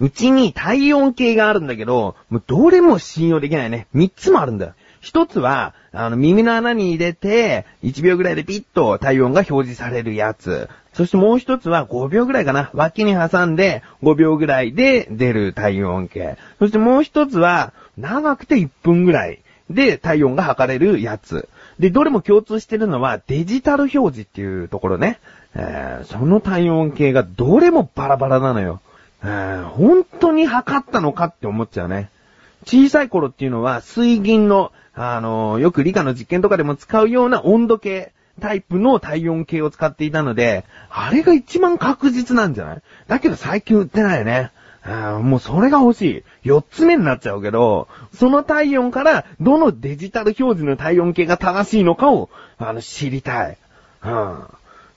うちに体温計があるんだけど、もうどれも信用できないね。三つもあるんだよ。一つは、あの、耳の穴に入れて、1秒ぐらいでピッと体温が表示されるやつ。そしてもう一つは5秒ぐらいかな。脇に挟んで5秒ぐらいで出る体温計。そしてもう一つは、長くて1分ぐらいで体温が測れるやつ。で、どれも共通してるのはデジタル表示っていうところね。えー、その体温計がどれもバラバラなのよ。本当に測ったのかって思っちゃうね。小さい頃っていうのは水銀のあの、よく理科の実験とかでも使うような温度計タイプの体温計を使っていたので、あれが一番確実なんじゃない？だけど最近売ってないよね。もうそれが欲しい。四つ目になっちゃうけど、その体温からどのデジタル表示の体温計が正しいのかを、あの、知りたい。うん。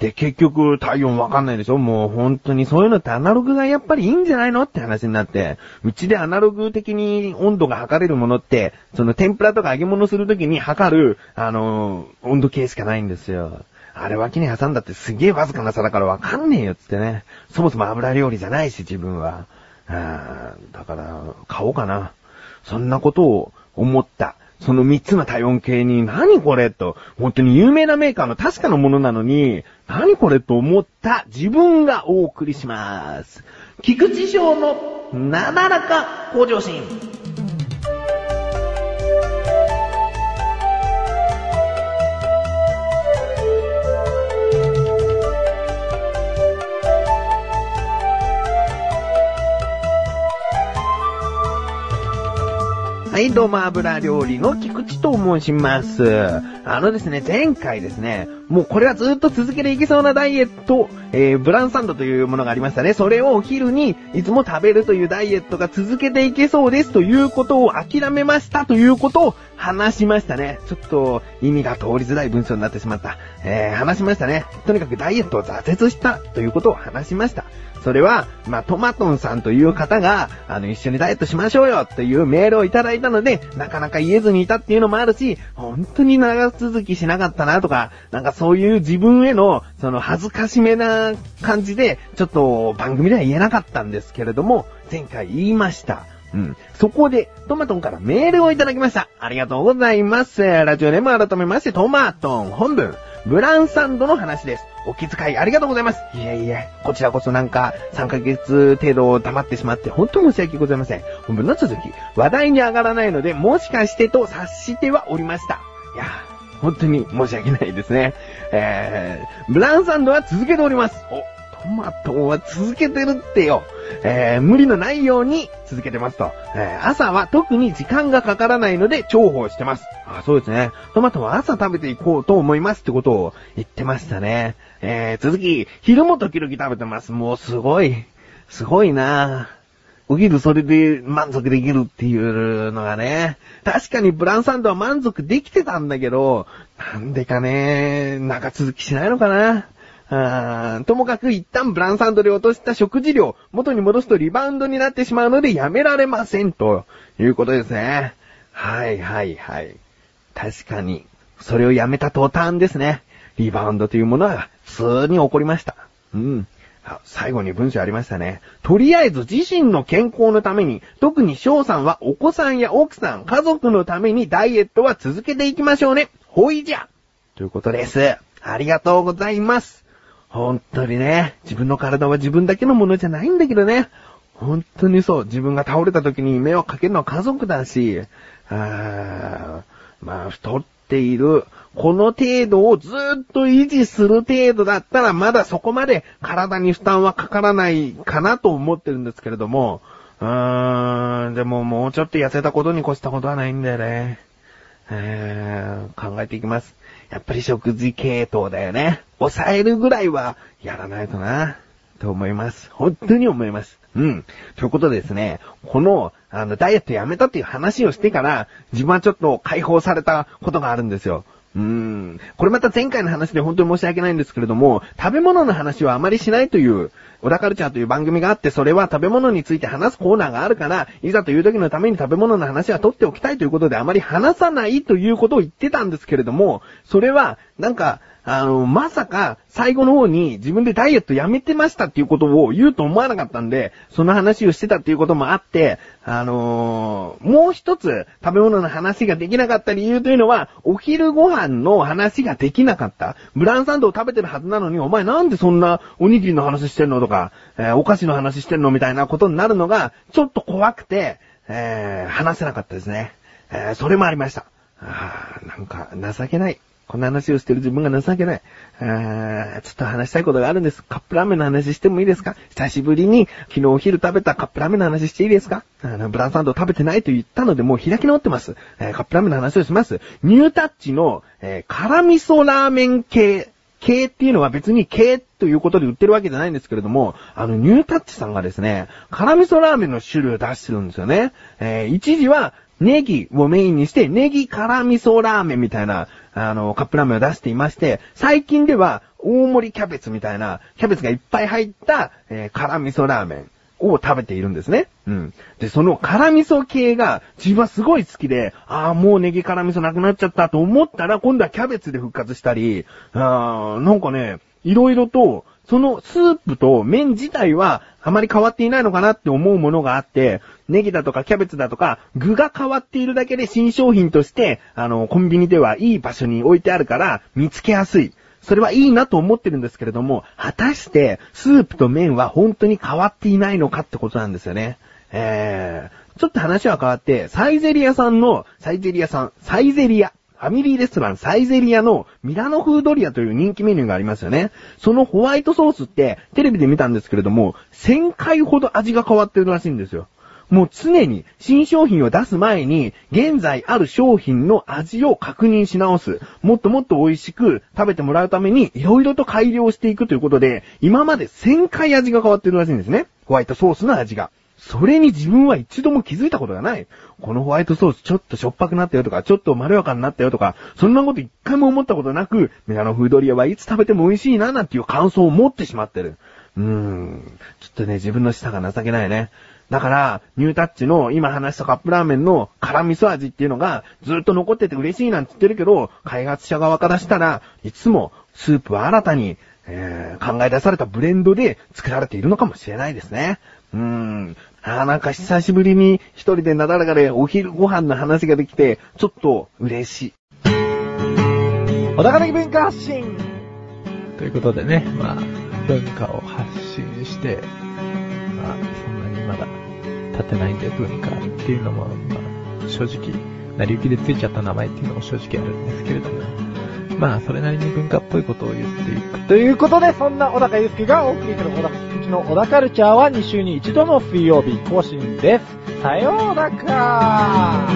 で、結局、体温わかんないでしょ？もう本当にそういうのってアナログがやっぱりいいんじゃないの？って話になって、うちでアナログ的に温度が測れるものって、その天ぷらとか揚げ物するときに測る、あのー、温度計しかないんですよ。あれ脇に挟んだってすげえわずかな差だからわかんねえよっつってね。そもそも油料理じゃないし自分は。あだから、買おうかな。そんなことを思った。その三つの体温計に、何これと、本当に有名なメーカーの確かなものなのに、何これと思った自分がお送りします。菊池賞のなだらか向上心。どうも油料理の菊池と申します。あのですね、前回ですね、もうこれはずっと続けていけそうなダイエット、えー、ブランサンドというものがありましたね。それをお昼にいつも食べるというダイエットが続けていけそうですということを諦めましたということを話しましたね。ちょっと意味が通りづらい文章になってしまった。えー、話しましたね。とにかくダイエットを挫折したということを話しました。それは、まあ、トマトンさんという方が、あの、一緒にダイエットしましょうよというメールをいただいたので、なかなか言えずにいたっていうのもあるし、本当に長続きしなかったなとか、なんかそういう自分への、その恥ずかしめな感じで、ちょっと番組では言えなかったんですけれども、前回言いました。うん。そこで、トマトンからメールをいただきました。ありがとうございます。ラジオネーム改めまして、トマトン本文。ブランサンドの話です。お気遣いありがとうございます。いえいえ、こちらこそなんか3ヶ月程度黙ってしまって本当申し訳ございません。本文の続き、話題に上がらないのでもしかしてと察してはおりました。いや本当に申し訳ないですね。えー、ブランサンドは続けております。お、トマトは続けてるってよ。えー、無理のないように続けてますと。えー、朝は特に時間がかからないので重宝してます。あ、そうですね。トマトは朝食べていこうと思いますってことを言ってましたね。えー、続き、昼も時々食べてます。もうすごい。すごいなお昼それで満足できるっていうのがね。確かにブランサンドは満足できてたんだけど、なんでかね、長続きしないのかな。ともかく一旦ブランサンドで落とした食事量、元に戻すとリバウンドになってしまうのでやめられません、ということですね。はいはいはい。確かに、それをやめた途端ですね。リバウンドというものは普通に起こりました。うん。最後に文章ありましたね。とりあえず自身の健康のために、特に翔さんはお子さんや奥さん、家族のためにダイエットは続けていきましょうね。ほいじゃということです。ありがとうございます。本当にね、自分の体は自分だけのものじゃないんだけどね。本当にそう。自分が倒れた時に目をかけるのは家族だし、あーまあ、太っている。この程度をずっと維持する程度だったら、まだそこまで体に負担はかからないかなと思ってるんですけれども、うーん、でももうちょっと痩せたことに越したことはないんだよね。考えていきます。やっぱり食事系統だよね。抑えるぐらいはやらないとな、と思います。本当に思います。うん。ということでですね、この、あの、ダイエットやめたっていう話をしてから、自分はちょっと解放されたことがあるんですよ。これまた前回の話で本当に申し訳ないんですけれども、食べ物の話はあまりしないという、小田カルチャーという番組があって、それは食べ物について話すコーナーがあるから、いざという時のために食べ物の話は取っておきたいということで、あまり話さないということを言ってたんですけれども、それは、なんか、あの、まさか、最後の方に自分でダイエットやめてましたっていうことを言うと思わなかったんで、その話をしてたっていうこともあって、あのー、もう一つ食べ物の話ができなかった理由というのは、お昼ご飯の話ができなかった。ブランサンドを食べてるはずなのに、お前なんでそんなおにぎりの話してんのとか、えー、お菓子の話してんのみたいなことになるのが、ちょっと怖くて、えー、話せなかったですね。えー、それもありました。あなんか、情けない。こんな話をしてる自分が情けない。あーちょっと話したいことがあるんです。カップラーメンの話してもいいですか？久しぶりに昨日お昼食べたカップラーメンの話していいですか？あの、ブランサンド食べてないと言ったのでもう開き直ってます。えー、カップラーメンの話をします。ニュータッチの、えー、辛味噌ラーメン系。系っていうのは別に系ということで売ってるわけじゃないんですけれども、あの、ニュータッチさんがですね、辛味噌ラーメンの種類を出してるんですよね。えー、一時はネギをメインにして、ネギ辛味噌ラーメンみたいな、あの、カップラーメンを出していまして、最近では、大盛りキャベツみたいな、キャベツがいっぱい入った、えー、辛味噌ラーメンを食べているんですね。うん。で、その辛味噌系が自分はすごい好きで、ああ、もうネギ辛味噌なくなっちゃったと思ったら、今度はキャベツで復活したり、あなんかね、いろいろと、そのスープと麺自体はあまり変わっていないのかなって思うものがあって、ネギだとかキャベツだとか、具が変わっているだけで新商品として、あの、コンビニではいい場所に置いてあるから見つけやすい。それはいいなと思ってるんですけれども、果たしてスープと麺は本当に変わっていないのかってことなんですよね。えー、ちょっと話は変わって、サイゼリアさんの、サイゼリアさん、サイゼリア。ファミリーレストランサイゼリアのミラノフードリアという人気メニューがありますよね。そのホワイトソースってテレビで見たんですけれども、1000回ほど味が変わってるらしいんですよ。もう常に新商品を出す前に、現在ある商品の味を確認し直す。もっともっと美味しく食べてもらうために、色々と改良していくということで、今まで1000回味が変わってるらしいんですね。ホワイトソースの味が。それに自分は一度も気づいたことがない。このホワイトソースちょっとしょっぱくなったよとか、ちょっとまろやかになったよとか、そんなこと一回も思ったことなく、メガノフードリアはいつ食べても美味しいななんていう感想を持ってしまってる。うーん。ちょっとね、自分の舌が情けないね。だから、ニュータッチの今話したカップラーメンの辛味噌味っていうのがずっと残ってて嬉しいなんて言ってるけど、開発者側からしたらいつもスープは新たに、えー、考え出されたブレンドで作られているのかもしれないですね。うーん。あーなんか久しぶりに一人でなだらかでお昼ご飯の話ができて、ちょっと嬉しい。小高的文化発信ということでね、まあ、文化を発信して、まあ、そんなにまだ立てないんで文化っていうのも、まあ、正直、成り行きでついちゃった名前っていうのも正直あるんですけれども、まあ、それなりに文化っぽいことを言っていく。ということで、そんな小高祐介がお送りする小高の小高カルチャーは2週に1度の水曜日更新です。さようなら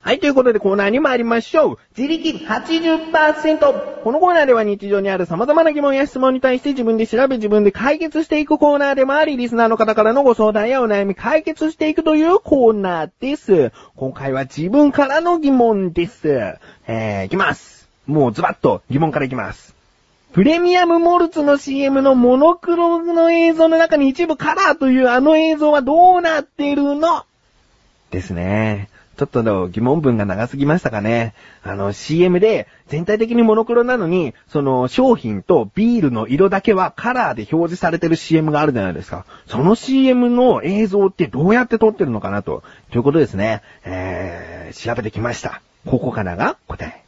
はい、ということでコーナーに参りましょう。自力80%。このコーナーでは日常にある様々な疑問や質問に対して自分で調べ自分で解決していくコーナーでもあり、リスナーの方からのご相談やお悩み解決していくというコーナーです。今回は自分からの疑問です。えー、いきます。もうズバッと疑問からいきます。プレミアムモルツの CM のモノクロの映像の中に一部カラーというあの映像はどうなってるの？ですね。ちょっと疑問文が長すぎましたかね。あの CM で全体的にモノクロなのに、その商品とビールの色だけはカラーで表示されてる CM があるじゃないですか。その CM の映像ってどうやって撮ってるのかなと。ということですね。えー、調べてきました。ここからが答え。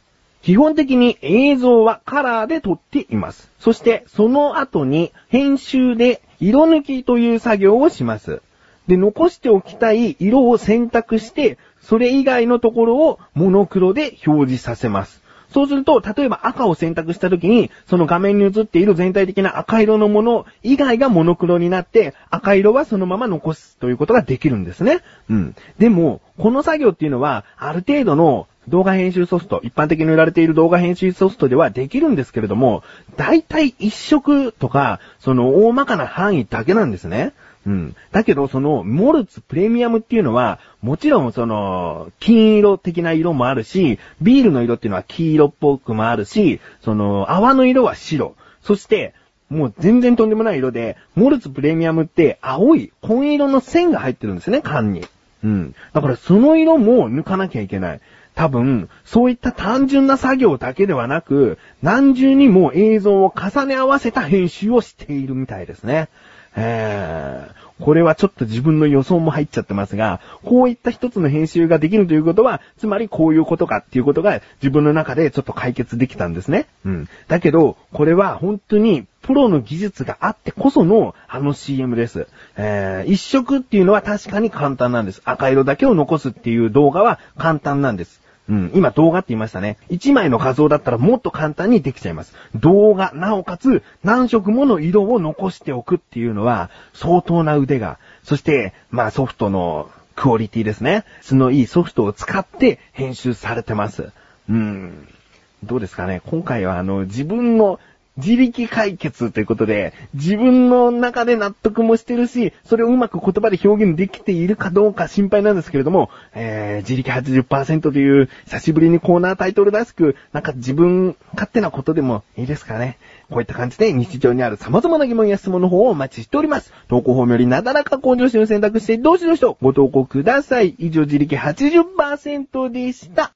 基本的に映像はカラーで撮っています。そしてその後に編集で色抜きという作業をします。で、残しておきたい色を選択して、それ以外のところをモノクロで表示させます。そうすると、例えば赤を選択した時に、その画面に映っている全体的な赤色のもの以外がモノクロになって、赤色はそのまま残すということができるんですね。うん。でも、この作業っていうのは、ある程度の動画編集ソフト、一般的に売られている動画編集ソフトではできるんですけれども、大体一色とか、その大まかな範囲だけなんですね。うん。だけど、その、モルツプレミアムっていうのは、もちろん、その、金色的な色もあるし、ビールの色っていうのは黄色っぽくもあるし、その、泡の色は白。そして、もう全然とんでもない色で、モルツプレミアムって青い紺色の線が入ってるんですね、缶に。うん。だからその色も抜かなきゃいけない。多分、そういった単純な作業だけではなく、何重にも映像を重ね合わせた編集をしているみたいですね。えー、これはちょっと自分の予想も入っちゃってますが、こういった一つの編集ができるということは、つまりこういうことかっていうことが自分の中でちょっと解決できたんですね。うん。だけど、これは本当にプロの技術があってこそのあの CM です。えー、一色っていうのは確かに簡単なんです。赤色だけを残すっていう動画は簡単なんです。うん、今動画って言いましたね。1枚の画像だったらもっと簡単にできちゃいます。動画、なおかつ何色もの色を残しておくっていうのは相当な腕が、そして、まあソフトのクオリティですね。そのいいソフトを使って編集されてます。うん。どうですかね今回はあの自分の自力解決ということで、自分の中で納得もしてるし、それをうまく言葉で表現できているかどうか心配なんですけれども、えー、自力80%という久しぶりにコーナータイトルらしく、なんか自分勝手なことでもいいですかね。こういった感じで日常にある様々な疑問や質問の方をお待ちしております。投稿フォームよりなだらか向上心を選択して、どうしどしとご投稿ください。以上自力80%でした。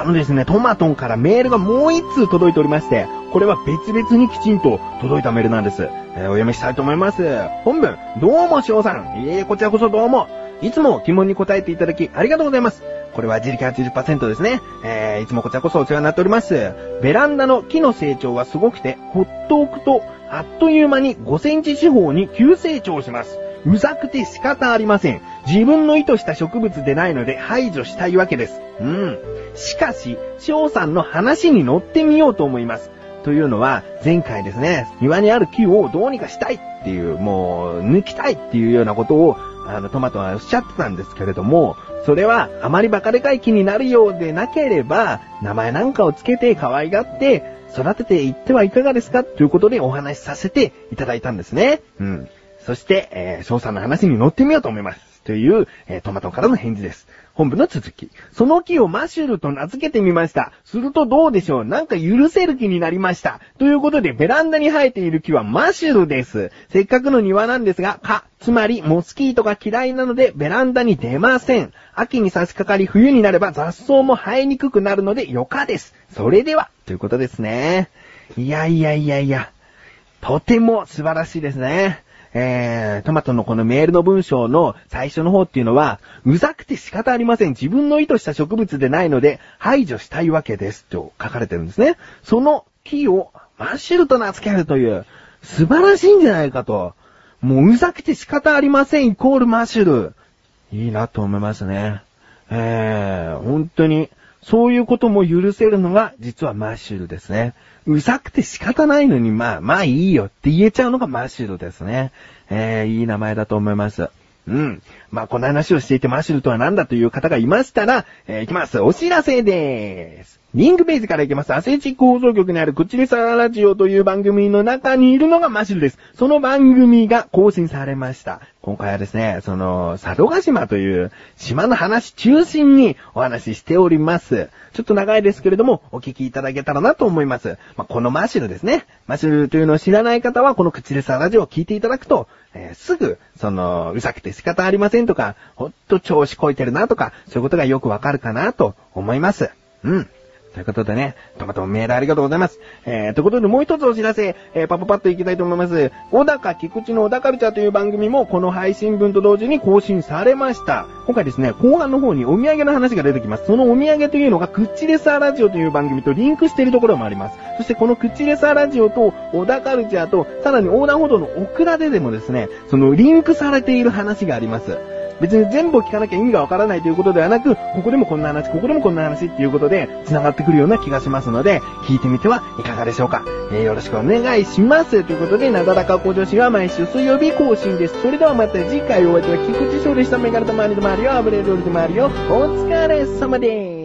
あのですね、トマトンからメールがもう一通届いておりまして、これは別々にきちんと届いたメールなんです。えー、お読みしたいと思います。本文、どうも翔さん。いえいえ、こちらこそどうも。いつも疑問に答えていただきありがとうございます。これは自力80%ですね。えー、いつもこちらこそお世話になっております。ベランダの木の成長がすごくて、ほっとくと、あっという間に5センチ四方に急成長します。うざくて仕方ありません。自分の意図した植物でないので排除したいわけです。うん。しかし、翔さんの話に乗ってみようと思います。というのは、前回ですね、庭にある木をどうにかしたいっていう、もう、抜きたいっていうようなことを、あの、トマトはおっしゃってたんですけれども、それは、あまりバカでかい木になるようでなければ、名前なんかをつけて可愛がって、育てていってはいかがですか？ということでお話しさせていただいたんですね。うん。そして、えー、翔さんの話に乗ってみようと思います。という、えー、トマトからの返事です。本部の続き。その木をマシュルと名付けてみました。するとどうでしょう？なんか許せる気になりました。ということで、ベランダに生えている木はマシュルです。せっかくの庭なんですが、蚊、つまりモスキートが嫌いなのでベランダに出ません。秋に差し掛かり冬になれば雑草も生えにくくなるので余暇です。それでは、ということですね。いやいやいやいや。とても素晴らしいですね。えー、トマトのこのメールの文章の最初の方っていうのは、うざくて仕方ありません。自分の意図した植物でないので、排除したいわけです。と書かれてるんですね。その木をマッシュルと名付けるという、素晴らしいんじゃないかと。もううざくて仕方ありません、イコールマッシュル。いいなと思いますね。えー、本当に、そういうことも許せるのが、実はマッシュルですね。うざくて仕方ないのに、まあ、まあいいよって言えちゃうのがマッシュルですね。えー、いい名前だと思います。うん。まあ、この話をしていてマッシュルとは何だという方がいましたら、えー、いきます。お知らせでーす。リンクベースからいきます。アセチック放送局にあるクチレサラジオという番組の中にいるのがマシルです。その番組が更新されました。今回はですね、その、佐渡島という島の話中心にお話ししております。ちょっと長いですけれども、お聞きいただけたらなと思います。まあ、このマシルですね。マシルというのを知らない方は、このクチレサラジオを聞いていただくと、えー、すぐ、その、うざくて仕方ありませんとか、ほんと調子こいてるなとか、そういうことがよくわかるかなと思います。うん。ということでね、トマトメールありがとうございます。えー、ということでもう一つお知らせ、えー、パパパッといきたいと思います。小高菊池の小高カルチャーという番組もこの配信分と同時に更新されました。今回ですね、後半の方にお土産の話が出てきます。そのお土産というのがクッチレサーラジオという番組とリンクしているところもあります。そしてこのクッチレサーラジオと小高カルチャーと、さらに横断歩道のオクラででもですね、そのリンクされている話があります。別に全部を聞かなきゃ意味がわからないということではなく、ここでもこんな話、ここでもこんな話っていうことで、繋がってくるような気がしますので、聞いてみてはいかがでしょうか。えー、よろしくお願いします。ということで、なだらか向上心は毎週水曜日更新です。それではまた次回お会いは菊池勝利したメガネと周りと周りをあぶれるよりと周りをお疲れ様です。